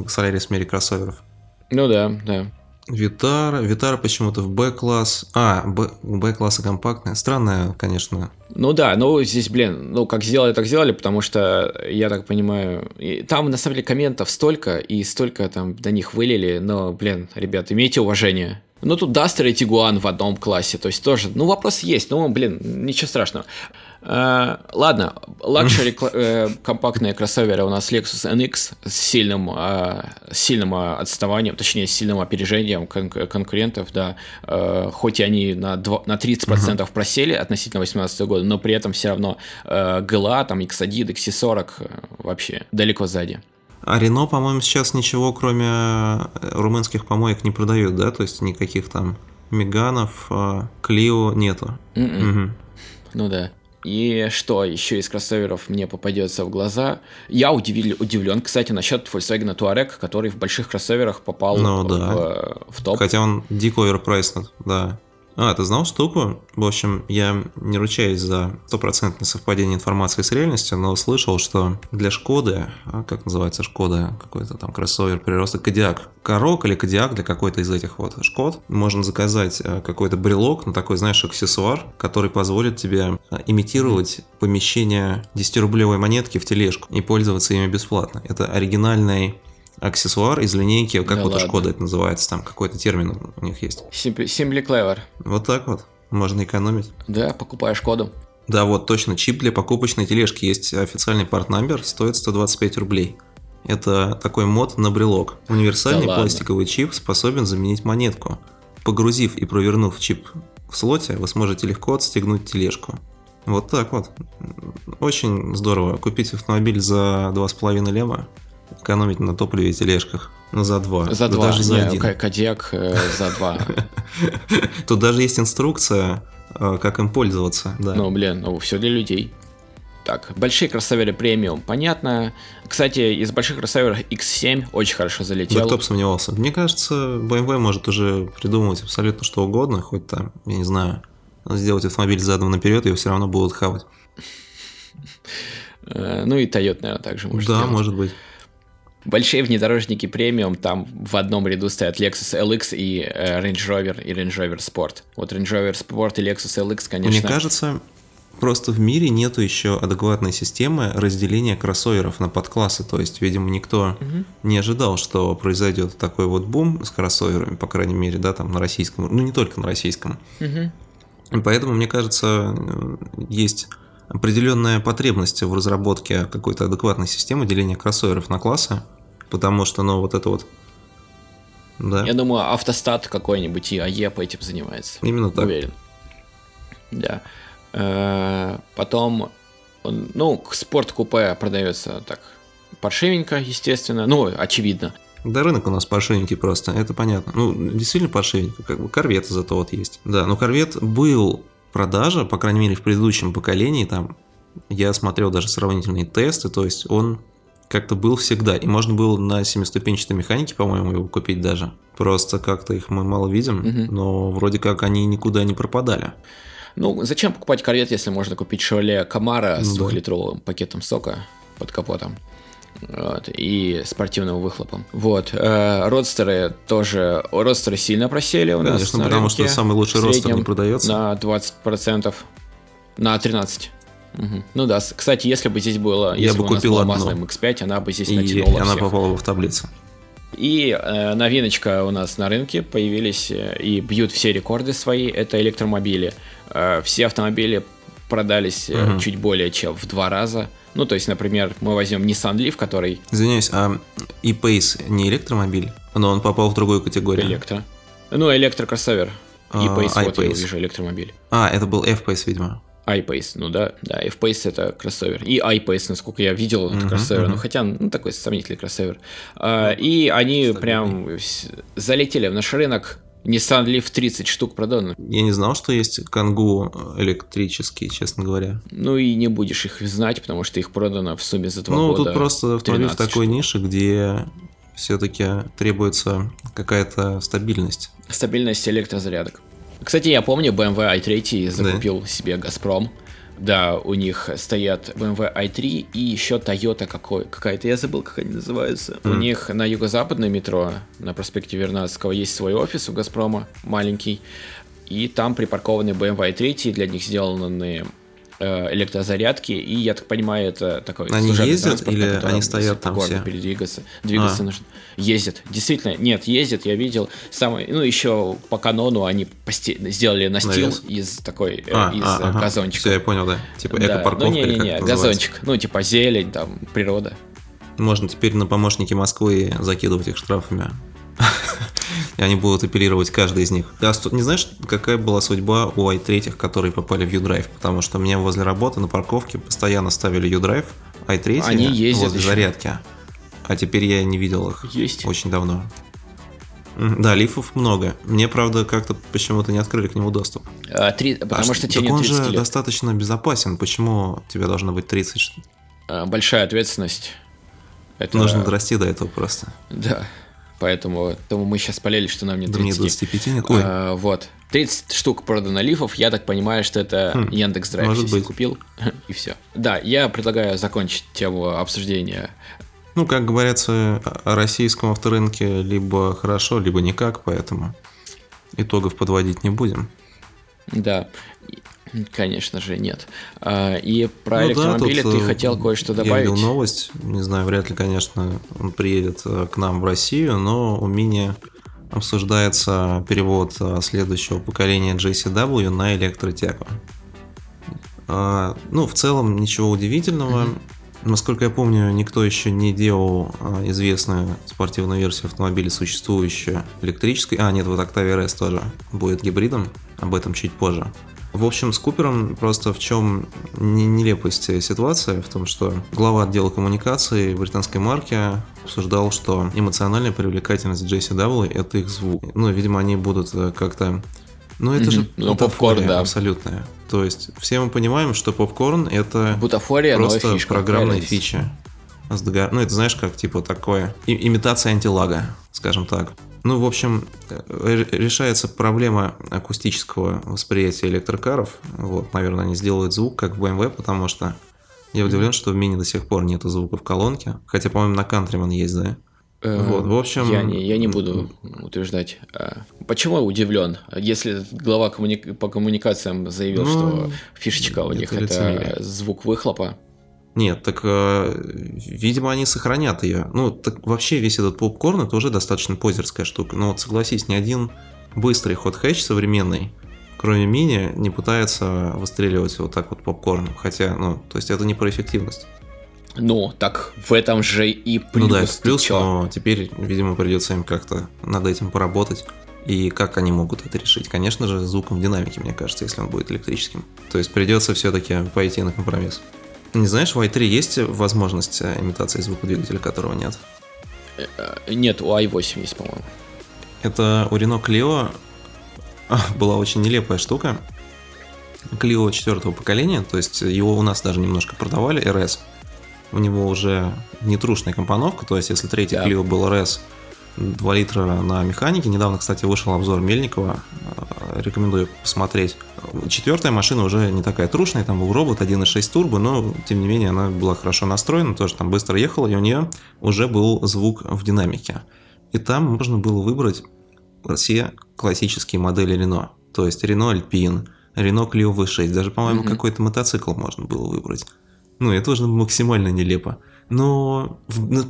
Солярис в мире кроссоверов. Ну да, да. Витара, Витара почему-то в Б-класс. А, Б-класса компактная. Странная, конечно. Ну да, ну здесь, блин, ну как сделали, так сделали, потому что, я так понимаю, там на самом деле комментов столько, и столько там до них вылили, но, блин, ребят, имейте уважение. Ну, тут Дастер и Тигуан в одном классе, то есть тоже, ну, вопрос есть, ну, блин, ничего страшного. э, ладно, luxury э, компактные кроссоверы у нас Lexus NX с сильным, э, сильным отставанием, точнее, с сильным опережением кон- конкурентов, да, хоть и они на, 2, на 30% uh-huh. просели относительно 2018 года, но при этом все равно GLA, там X1, XC40 вообще далеко сзади. А Рено, по-моему, сейчас ничего, кроме э, румынских помоек, не продают, да? То есть никаких там Меганов, Клио нету. Угу. Ну да. И что еще из кроссоверов мне попадется в глаза? Я удивил, удивлен, кстати, насчет Volkswagen Touareg, который в больших кроссоверах попал ну, в, да. в топ. Хотя он дико оверпрайснут, да. А, ты знал штуку? В общем, я не ручаюсь за стопроцентное совпадение информации с реальностью, но слышал, что для Шкоды, а как называется Шкода, какой-то там кроссовер прироста, Кодиак, Корок или Кодиак для какой-то из этих вот Шкод, можно заказать э, какой-то брелок, ну такой, знаешь, аксессуар, который позволит тебе э, имитировать помещение 10-рублевой монетки в тележку и пользоваться ими бесплатно. Это оригинальный аксессуар из линейки, как да вот ладно. у Шкода это называется, там какой-то термин у них есть. Simply Clever. Вот так вот, можно экономить. Да, покупаешь коду. Да, вот точно, чип для покупочной тележки есть официальный партнамбер, стоит 125 рублей. Это такой мод на брелок. Универсальный да пластиковый чип способен заменить монетку. Погрузив и провернув чип в слоте, вы сможете легко отстегнуть тележку. Вот так вот. Очень здорово. Купить автомобиль за 2,5 лева экономить на топливе и тележках. Ну, за два. За два. Даже за один. Кодиак э, за два. Тут даже есть инструкция, э, как им пользоваться. Да. Ну, блин, ну все для людей. Так, большие кроссоверы премиум, понятно. Кстати, из больших кроссоверов X7 очень хорошо залетел. Да кто бы сомневался. Мне кажется, BMW может уже придумывать абсолютно что угодно, хоть там, я не знаю, сделать автомобиль задом наперед, его все равно будут хавать. Э, ну и Toyota, наверное, также может Да, может быть. Большие внедорожники премиум, там в одном ряду стоят Lexus LX и э, Range Rover и Range Rover Sport. Вот Range Rover Sport и Lexus LX, конечно... Мне кажется, просто в мире нету еще адекватной системы разделения кроссоверов на подклассы. То есть, видимо, никто угу. не ожидал, что произойдет такой вот бум с кроссоверами, по крайней мере, да, там на российском, ну не только на российском. Угу. Поэтому, мне кажется, есть определенная потребность в разработке какой-то адекватной системы деления кроссоверов на классы потому что, ну, вот это вот... Да. Я думаю, автостат какой-нибудь и АЕ по этим занимается. Именно так. Уверен. Да. Э, потом, ну, спорт-купе продается так паршивенько, естественно. Ну, очевидно. Да, рынок у нас паршивенький просто, это понятно. Ну, действительно паршивенький, как бы корвет зато вот есть. Да, но корвет был продажа, по крайней мере, в предыдущем поколении, там, я смотрел даже сравнительные тесты, то есть он как-то был всегда. И можно было на семиступенчатой механике, по-моему, его купить даже. Просто как-то их мы мало видим, угу. но вроде как они никуда не пропадали. Ну, зачем покупать корвет, если можно купить Шевроле Камара с ну, двухлитровым да. пакетом сока под капотом? Вот, и спортивным выхлопом. Вот. Э, родстеры тоже. Родстеры сильно просели у нас. Конечно, на потому рынке. что самый лучший родстер не продается. На 20%. На 13%. Угу. Ну да, кстати, если бы здесь было, я если бы купил одну. Mazda MX-5, она бы здесь и натянула она всех. попала бы в таблицу. И э, новиночка у нас на рынке появились э, и бьют все рекорды свои. Это электромобили. Э, все автомобили продались угу. чуть более чем в два раза. Ну, то есть, например, мы возьмем Nissan Leaf, который... Извиняюсь, а e-Pace не электромобиль? Но он попал в другую категорию. Электро. Ну, электрокроссовер. E-Pace, а, вот я вижу, электромобиль. А, это был F-Pace, видимо iPace, ну да, да, F-Pace это кроссовер. И iPace, насколько я видел, это uh-huh, кроссовер, uh-huh. ну хотя, ну такой сомнительный кроссовер. А, и они Стабильный. прям залетели в наш рынок, Nissan Leaf 30 штук продано. Я не знал, что есть Кангу электрические, честно говоря. Ну и не будешь их знать, потому что их продано в сумме за два ну, года. Ну, тут просто автомобиль в такой штук. нише, где все-таки требуется какая-то стабильность. Стабильность электрозарядок. Кстати, я помню, BMW i3 закупил да. себе Газпром. Да, у них стоят BMW i3 и еще Toyota какой, какая-то, я забыл, как они называются. Mm. У них на юго-западном метро, на проспекте Вернадского, есть свой офис у Газпрома, маленький. И там припаркованы BMW i3, для них сделаны электрозарядки, и я так понимаю, это такой Они ездят или они стоят там все? передвигаться. Двигаться а. нужно. Ездят. Действительно, нет, ездят, я видел. Самый, ну, еще по канону они пости... сделали настил Навес. из такой, э, а, из а, ага. газончика. Все, я понял, да. Типа да. эко-парковка ну, не, не, не, газончик. Ну, типа зелень, там, природа. Можно теперь на помощники Москвы закидывать их штрафами и они будут апеллировать каждый из них. Да, не знаешь, какая была судьба у i3, которые попали в U-Drive? Потому что меня возле работы на парковке постоянно ставили U-Drive, i3 они ездят возле еще. зарядки. А теперь я не видел их. Есть. Очень давно. Да, лифов много. Мне, правда, как-то почему-то не открыли к нему доступ. А, три, потому а что тебе так он 30 же лет. достаточно безопасен. Почему тебе должно быть 30? А, Большая ответственность. Это... Нужно дорасти до этого просто. Да. Поэтому, поэтому мы сейчас полели, что нам не Да мне 30. 25 нет. Ой, А, вот. 30 штук продано лифов. Я так понимаю, что это Хм, Яндекс Драйв может быть. купил. И все. Да, я предлагаю закончить тему обсуждения. ну, как говорится, о российском авторынке либо хорошо, либо никак, поэтому итогов подводить не будем. Да. Конечно же, нет. А, И про Ну да, электромобили тут, ты э, хотел кое-что Я добавить. видел новость, не знаю, вряд ли, конечно, он приедет э, к нам в Россию, но у Мини обсуждается перевод э, следующего поколения JCW на электротяку. А, Ну, в целом, ничего удивительного. Мгм. Насколько я помню, никто еще не делал известную спортивную версию автомобиля, существующую электрической. А, нет, вот Octavia RS тоже будет гибридом, об этом чуть позже. В общем, с Купером просто в чем не- нелепость ситуация, в том, что глава отдела коммуникаций британской марки обсуждал, что эмоциональная привлекательность JCW — это их звук. Ну, видимо, они будут э, как-то... Ну, это Мгм. же Ну, бутафория попкорн, да. абсолютная. То есть, все мы понимаем, что попкорн — это Бутафория, просто фишка. программная Реальность. фича. Ну, это знаешь, как типа такое. и- имитация антилага, скажем так. Ну, в общем, э, решается проблема акустического восприятия электрокаров. Вот, наверное, они сделают звук, как в BMW, потому что я удивлен, что в мини до сих пор нету звука в колонке. Хотя, по-моему, на Countryman есть, да? Э, Вот, в общем, Я не, я не буду утверждать. А, Почему удивлен? Если глава коммуни- по коммуникациям заявил, Ну, что фишечка у это них это лицемерие. звук выхлопа. Нет, так, э, видимо, они сохранят ее. Ну, так вообще весь этот попкорн это уже достаточно позерская штука. Но вот согласись, ни один быстрый ход хэтч современный, кроме мини, не пытается выстреливать вот так вот попкорном. Хотя, ну, то есть это не про эффективность. Ну, так в этом же и плюс. ну да, это плюс, чё? но теперь, видимо, придется им как-то над этим поработать. И как они могут это решить? Конечно же, звуком динамики, мне кажется, если он будет электрическим. То есть придется все-таки пойти на компромисс. Не знаешь, в i3 есть возможность э, имитации звука двигателя, которого нет? Э, Нет, у i8 есть, по-моему. Это у Renault Clio была очень нелепая штука. Clio четвертого поколения, то есть его у нас даже немножко продавали, RS. У него уже нетрушная компоновка, то есть если третий Да. Clio был RS 2 литра на механике, недавно, кстати, вышел обзор Мельникова, э, рекомендую посмотреть. Четвертая машина уже не такая трушная, там был робот 1.6 турбо, но тем не менее она была хорошо настроена, тоже там быстро ехала, и у нее уже был звук в динамике. И там можно было выбрать все классические модели Renault. То есть Renault Alpine, Renault Clio V6, даже, по-моему, Мгм. какой-то мотоцикл можно было выбрать. Ну, это уже максимально нелепо. Но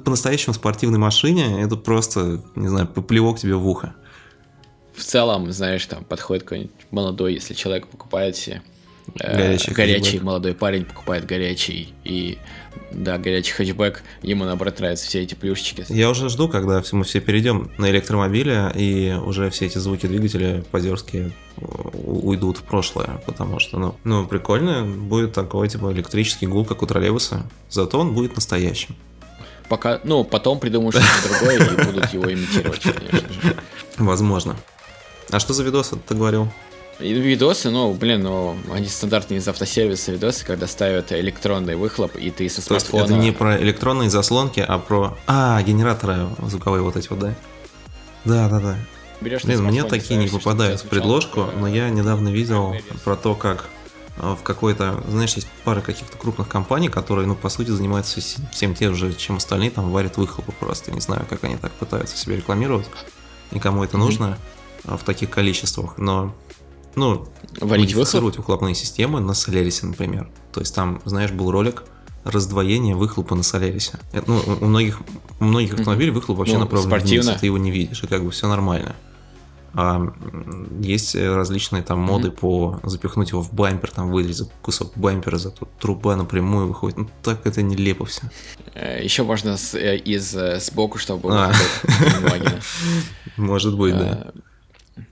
по-настоящему спортивной машине это просто, не знаю, поплевок тебе в ухо. В целом, знаешь, там подходит какой-нибудь молодой, если человек покупает себе э, Горячий горячий молодой парень покупает горячий и да, горячий хэтчбэк, ему наоборот нравятся все эти плюшечки. Я уже жду, когда мы все перейдем на электромобили, и уже все эти звуки двигателя позерские у- уйдут в прошлое, потому что, ну, ну, прикольно, будет такой, типа, электрический гул, как у троллейбуса, зато он будет настоящим. Пока, ну, потом придумают что-то другое и будут его имитировать, конечно же. Возможно. А что за видос ты говорил? И видосы, ну, блин, ну, они стандартные из автосервиса видосы, когда ставят электронный выхлоп, и ты со смартфона... это не про электронные заслонки, а про... А, генераторы звуковые вот эти вот, да? Да, да, да. берешь Блин, мне такие не попадают в предложку, но я недавно видел про то, как э, в какой-то, знаешь, есть пара каких-то крупных компаний, которые, ну, по сути, занимаются всем тем же, чем остальные, там, варят выхлопы просто. Не знаю, как они так пытаются себя рекламировать, и кому это Мгм. нужно э, в таких количествах, но, ну, Варить выхлоп? выхлопные системы на Солярисе, например. То есть там, знаешь, был ролик раздвоение выхлопа на Солярисе. Это, ну, у многих, у многих автомобилей выхлоп вообще Ну, направлен спортивно. вниз, ты его не видишь, и как бы все нормально. А есть э, различные там моды Мгм. по запихнуть его в бампер, там вырезать кусок бампера, зато труба напрямую выходит. Ну так это нелепо все. Еще можно с- э, из э, сбоку, чтобы А. Может быть, да.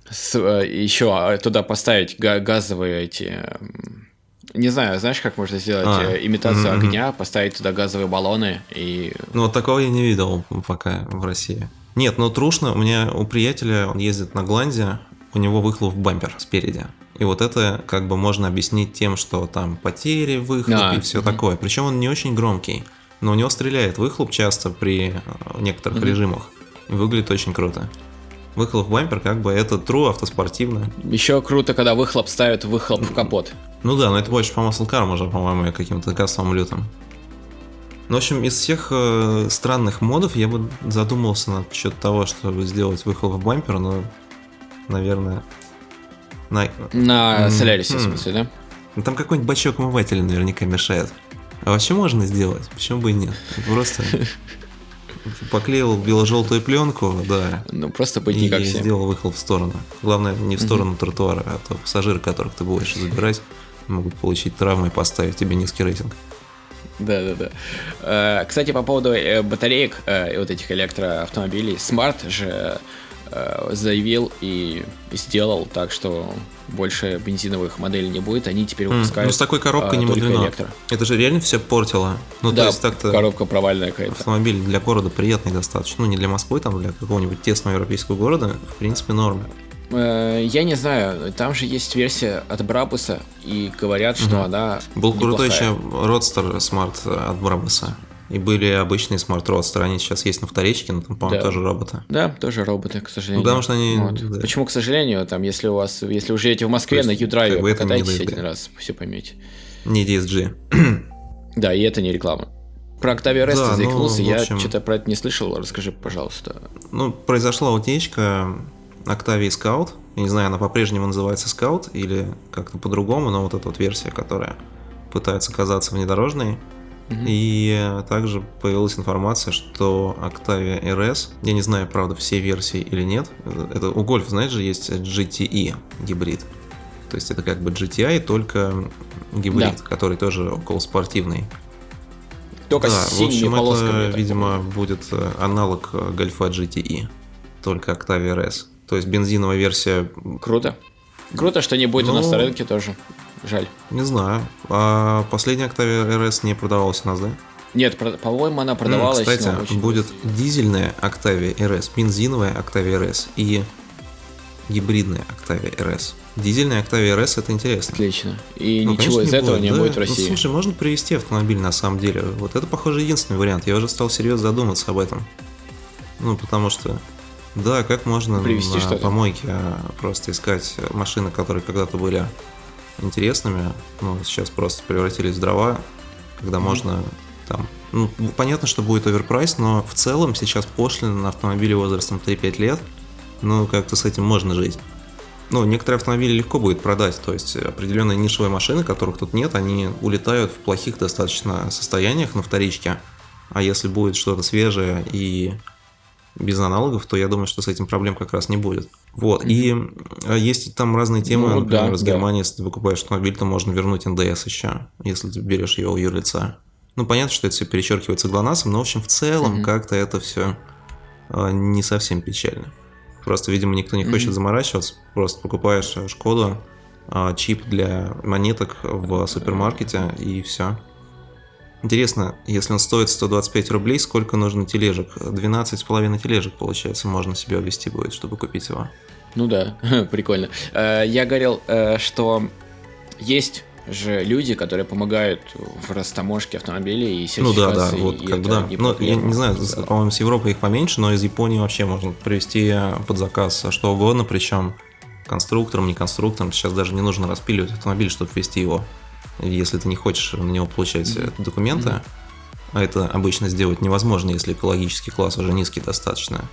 Еще туда поставить га- газовые эти м, Не знаю, знаешь, как можно сделать А, э, имитацию мгм, огня, поставить туда газовые баллоны и... Ну, вот такого я не видел пока в России. Нет, ну трушно. У меня у приятеля, он ездит на Гланде, у него выхлоп бампер спереди. И вот это как бы можно объяснить тем, что там потери, выхлоп А, и все мгм. такое. Причем он не очень громкий, но у него стреляет выхлоп часто при э, некоторых Мгм. режимах. И выглядит очень круто. Выхлоп бампер как бы это true автоспортивно. Еще круто, когда выхлоп ставят выхлоп в капот. Ну да, но это больше по маслкарам уже, по-моему, каким-то кассовым лютом. Ну, в общем, из всех э, странных модов я бы задумался над счет того, чтобы сделать выхлоп в бампер, но, наверное, на... На Солярисе, в м. смысле, да? ну, там какой-нибудь бачок омывателя наверняка мешает. А вообще можно сделать, почему бы и нет? Просто поклеил бело-желтую пленку, да, Ну, просто быть не как все. сделал выхлоп в сторону. Главное, не в сторону тротуара, а то пассажиры, которых ты будешь забирать, могут получить травмы и поставить тебе низкий рейтинг. Да, да, да. Э, Кстати, по поводу э, батареек э, вот этих электроавтомобилей, Smart же заявил и сделал так, что больше бензиновых моделей не будет, они теперь выпускают ну, с такой коробкой э, не мудрено. электро. Это же реально все портило. Ну, да, то есть так-то коробка провальная какая-то. автомобиль для города приятный достаточно. Ну, не для Москвы, там, для какого-нибудь тесного европейского города, в принципе, норм. Э, Я не знаю, там же есть версия от Брабуса, и говорят, что Мгм. она Был крутой неплохая. еще Roadster Smart от Брабуса. И были обычные Roadster, они сейчас есть на вторичке, но там, по-моему, Да. тоже роботы. Да, тоже роботы, к сожалению. Ну, потому что они- Вот. да. Почему, к сожалению, там, если у вас, если вы живете в Москве, То на есть, Юдрайве, как бы покатайтесь один раз, все поймете. Не DSG. Да, и это не реклама. Про Octavia RS Да, ты ну, заикнулся, в я общем- что-то про это не слышал, расскажи, пожалуйста. Ну, произошла утечка Octavia Scout. Я не знаю, она по-прежнему называется Scout или как-то по-другому, но вот эта вот версия, которая пытается казаться внедорожной. И э, также появилась информация, что Octavia RS, я не знаю, правда, все версии или нет, э, это у Golf, знаешь же, есть GTE гибрид. То есть это как бы GTI, только гибрид, Да. который тоже около спортивный. Только да, с в общем, это, видимо, понимаю. будет э, аналог Гольфа GTE, только Octavia RS. То есть бензиновая версия, Круто. Круто, что не будет у нас Ну, на рынке тоже. Жаль. не знаю. А последняя Octavia RS не продавалась у нас, да? Нет, по-моему, она продавалась. Кстати, но очень будет быстро. дизельная Octavia RS, бензиновая Octavia RS и гибридная Octavia RS. Дизельная Octavia RS это интересно. Отлично. И Ну, ничего конечно, из этого не да. будет в Ну, России. слушай, можно привезти автомобиль на самом деле. Вот это, похоже, единственный вариант. Я уже стал серьезно задуматься об этом. Ну, потому что, да, как можно Привезти на что-то. помойке а, просто искать машины, которые когда-то были интересными, ну, сейчас просто превратились в дрова, когда Мгм. можно там... Ну, понятно, что будет оверпрайс, но в целом сейчас пошлины на автомобили возрастом 3-5 лет, ну, как-то с этим можно жить. Ну, некоторые автомобили легко будет продать, то есть определенные нишевые машины, которых тут нет, они улетают в плохих достаточно состояниях на вторичке. А если будет что-то свежее и без аналогов, то я думаю, что с этим проблем как раз не будет. Вот. И э, есть там разные темы, Ну, например, да, из да. Германии, если ты покупаешь автомобиль, то можно вернуть НДС еще, если ты берешь его у юрлица. Ну, понятно, что это все перечеркивается ГЛОНАССом, но, в общем, в целом Мгм. как-то это все не совсем печально. Просто, видимо, никто не хочет Мгм. заморачиваться. Просто покупаешь Шкоду, а, чип для монеток в супермаркете и все. Интересно, если он стоит 125 рублей, сколько нужно тележек? 12,5 тележек, получается, можно себе увезти будет, чтобы купить его. Ну да, прикольно. Э, Я говорил, э, что есть же люди, которые помогают в растаможке автомобилей и Ну да, да, сертификации, вот как бы да. Ну, я не знаю, Да. по-моему, с Европы их поменьше, но из Японии вообще можно привезти под заказ что угодно, причем конструктором, не конструктором. Сейчас даже не нужно распиливать автомобиль, чтобы ввести его. Если ты не хочешь на него получать э, документы, Мгм. а это обычно сделать невозможно, если экологический класс уже низкий достаточно,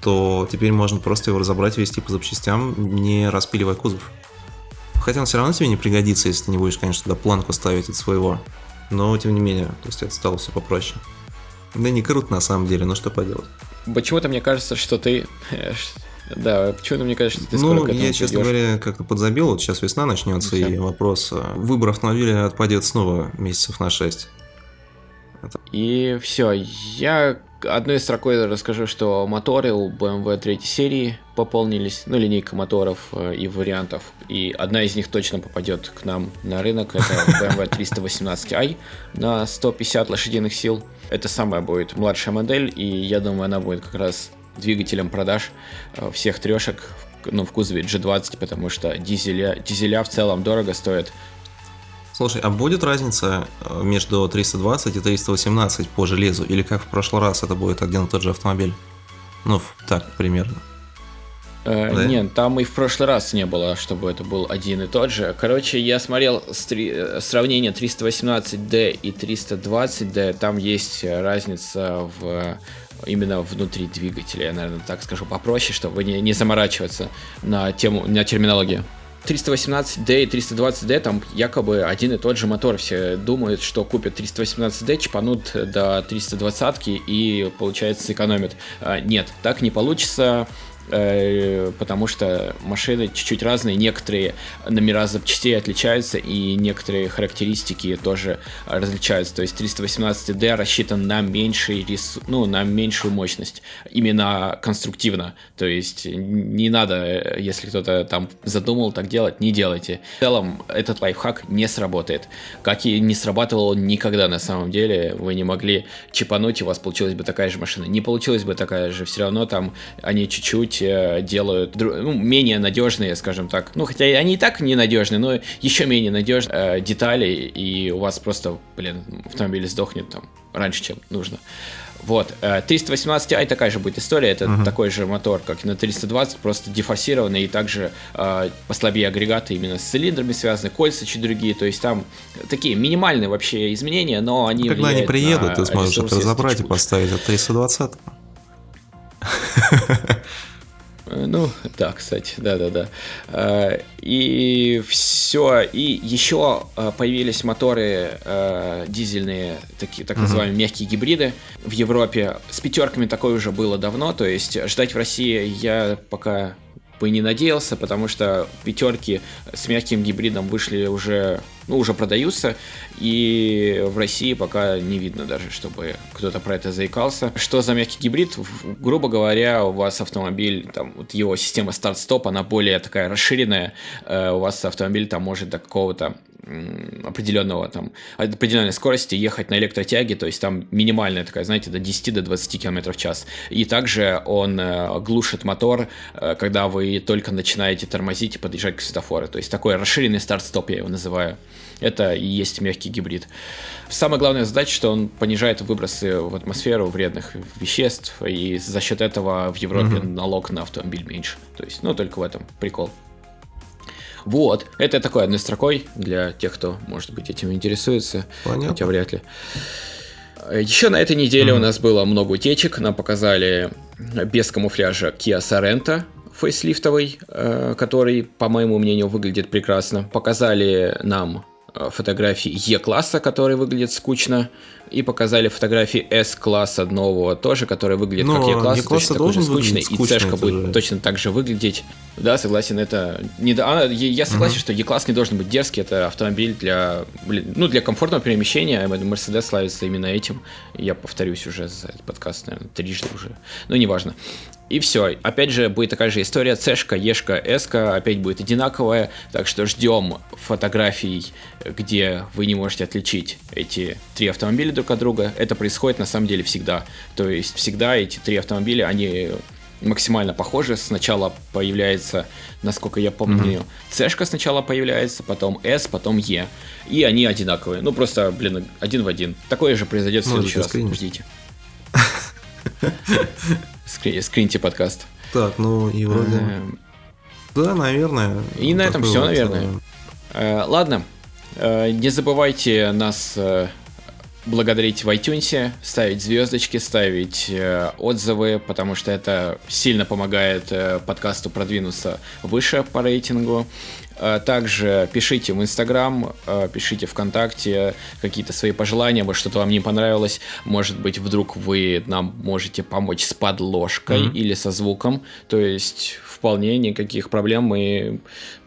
то теперь можно просто его разобрать и везти по запчастям, не распиливая кузов. Хотя он все равно тебе не пригодится, если ты не будешь, конечно, туда планку ставить от своего. Но, тем не менее, то есть это стало все попроще. Да не круто на самом деле, но что поделать. Почему-то мне кажется, что ты... Да, почему-то мне кажется, ты ну, я, честно говоря, как-то подзабил. Вот сейчас весна начнется, Ну, и вопрос э, выбор автомобиля отпадет снова месяцев на 6. И все, я одной строкой расскажу, что моторы у BMW 3 серии пополнились, ну, линейка моторов э, и вариантов. И одна из них точно попадет к нам на рынок. Это BMW 318i на 150 лошадиных сил. Это самая будет младшая модель, и я думаю, она будет как раз двигателем продаж э, всех трешек ну, в кузове G20, потому что дизеля, дизеля в целом дорого стоят. Слушай, а будет разница э, между 320 и 318 по железу? Или как в прошлый раз это будет один и тот же автомобиль? Ну, так, примерно. Э, да? Нет, там и в прошлый раз не было, чтобы это был один и тот же. Короче, я смотрел стри- э, сравнение 318D и 320D. Там есть разница в именно внутри двигателя, я, наверное, так скажу попроще, чтобы не, не заморачиваться на тему, на терминологию. 318D и 320D там якобы один и тот же мотор. Все думают, что купят 318D, чпанут до 320 и, получается, сэкономят. А, нет, так не получится. Э, потому что машины чуть-чуть разные, некоторые номера запчастей отличаются, и некоторые характеристики тоже различаются. То есть 318D рассчитан на меньший ресу... ну, на меньшую мощность, именно конструктивно. То есть не надо, если кто-то там задумал так делать, не делайте. В целом этот лайфхак не сработает. Как и не срабатывал он никогда на самом деле. Вы не могли чипануть, и у вас получилась бы такая же машина. Не получилась бы такая же, все равно там они чуть-чуть чуть э, делают ну, менее надежные, скажем так. Ну, хотя они и так ненадежные, но еще менее надежные э, детали, и у вас просто, блин, автомобиль сдохнет там раньше, чем нужно. Вот, 318i э, такая же будет история, это uh-huh. такой же мотор, как и на 320, просто дефорсированный и также э, послабее агрегаты именно с цилиндрами связаны, кольца чуть другие, то есть там такие минимальные вообще изменения, но они Когда они приедут, ты сможешь это разобрать и поставить от 320. Э, ну, да, кстати, да-да-да. Э, и все. И еще э, появились моторы дизельные, такие, так называемые мягкие гибриды в Европе. С пятерками такое уже было давно, то есть ждать в России я пока бы не надеялся, потому что пятерки с мягким гибридом вышли уже, ну, уже продаются, и в России пока не видно даже, чтобы кто-то про это заикался. Что за мягкий гибрид? Грубо говоря, у вас автомобиль, там, вот его система старт-стоп, она более такая расширенная, э, у вас автомобиль там может до какого-то определенного там определенной скорости ехать на электротяге, то есть там минимальная такая, знаете, до 10 до 20 км в час. И также он э, глушит мотор, э, когда вы только начинаете тормозить и подъезжать к светофору. То есть такой расширенный старт-стоп я его называю. Это и есть мягкий гибрид. Самая главная задача, что он понижает выбросы в атмосферу вредных веществ, и за счет этого в Европе mm-hmm. налог на автомобиль меньше. То есть, ну, только в этом прикол. Вот, это такой одной строкой для тех, кто, может быть, этим интересуется. Понятно. Хотя вряд ли. Еще на этой неделе mm-hmm. у нас было много утечек. Нам показали без камуфляжа Kia Sorento фейслифтовый, э, который, по моему мнению, выглядит прекрасно. Показали нам э, фотографии E-класса, который выглядит скучно и показали фотографии S-класса нового тоже, который выглядит Но как E-класс, точно такой же скучный, и c будет же. точно так же выглядеть. Да, согласен, это... Не, а, я согласен, угу. что E-класс не должен быть дерзкий, это автомобиль для, блин, ну, для комфортного перемещения, Mercedes славится именно этим. Я повторюсь уже за этот подкаст, наверное, трижды уже. Ну, неважно. И все. Опять же, будет такая же история. Цешка, Ешка, Эска опять будет одинаковая. Так что ждем фотографий, где вы не можете отличить эти три автомобиля друг от друга. Это происходит на самом деле всегда. То есть всегда эти три автомобиля, они максимально похожи. Сначала появляется, насколько я помню, mm-hmm. Цешка сначала появляется, потом S, потом Е. И они одинаковые. Ну, просто, блин, один в один. Такое же произойдет в следующий раз. Ждите. Скри- скриньте подкаст. Так, ну и вроде... Эм. Да, наверное. И на этом все, наверное. Э, ладно, э, не забывайте нас э, благодарить в iTunes, ставить звездочки, ставить отзывы, потому что это сильно помогает подкасту продвинуться выше по рейтингу. А также пишите в Инстаграм, а, пишите ВКонтакте какие-то свои пожелания, может что-то вам не понравилось, может быть вдруг вы нам можете помочь с подложкой mm-hmm. или со звуком, то есть вполне никаких проблем мы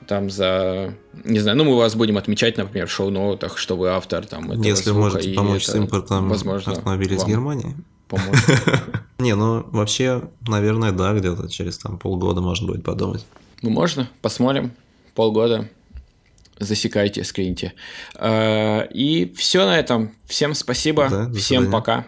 там за, не знаю, ну мы вас будем отмечать, например, в шоу-ноутах, что вы автор там этого Если звука, можете помочь с импортом возможно, автомобилей из Германии. поможет. Не, ну вообще, наверное, да, где-то через там полгода можно будет подумать. Ну, можно, посмотрим. Полгода. Засекайте, скриньте. Э, И все на этом. Всем спасибо. Всем пока.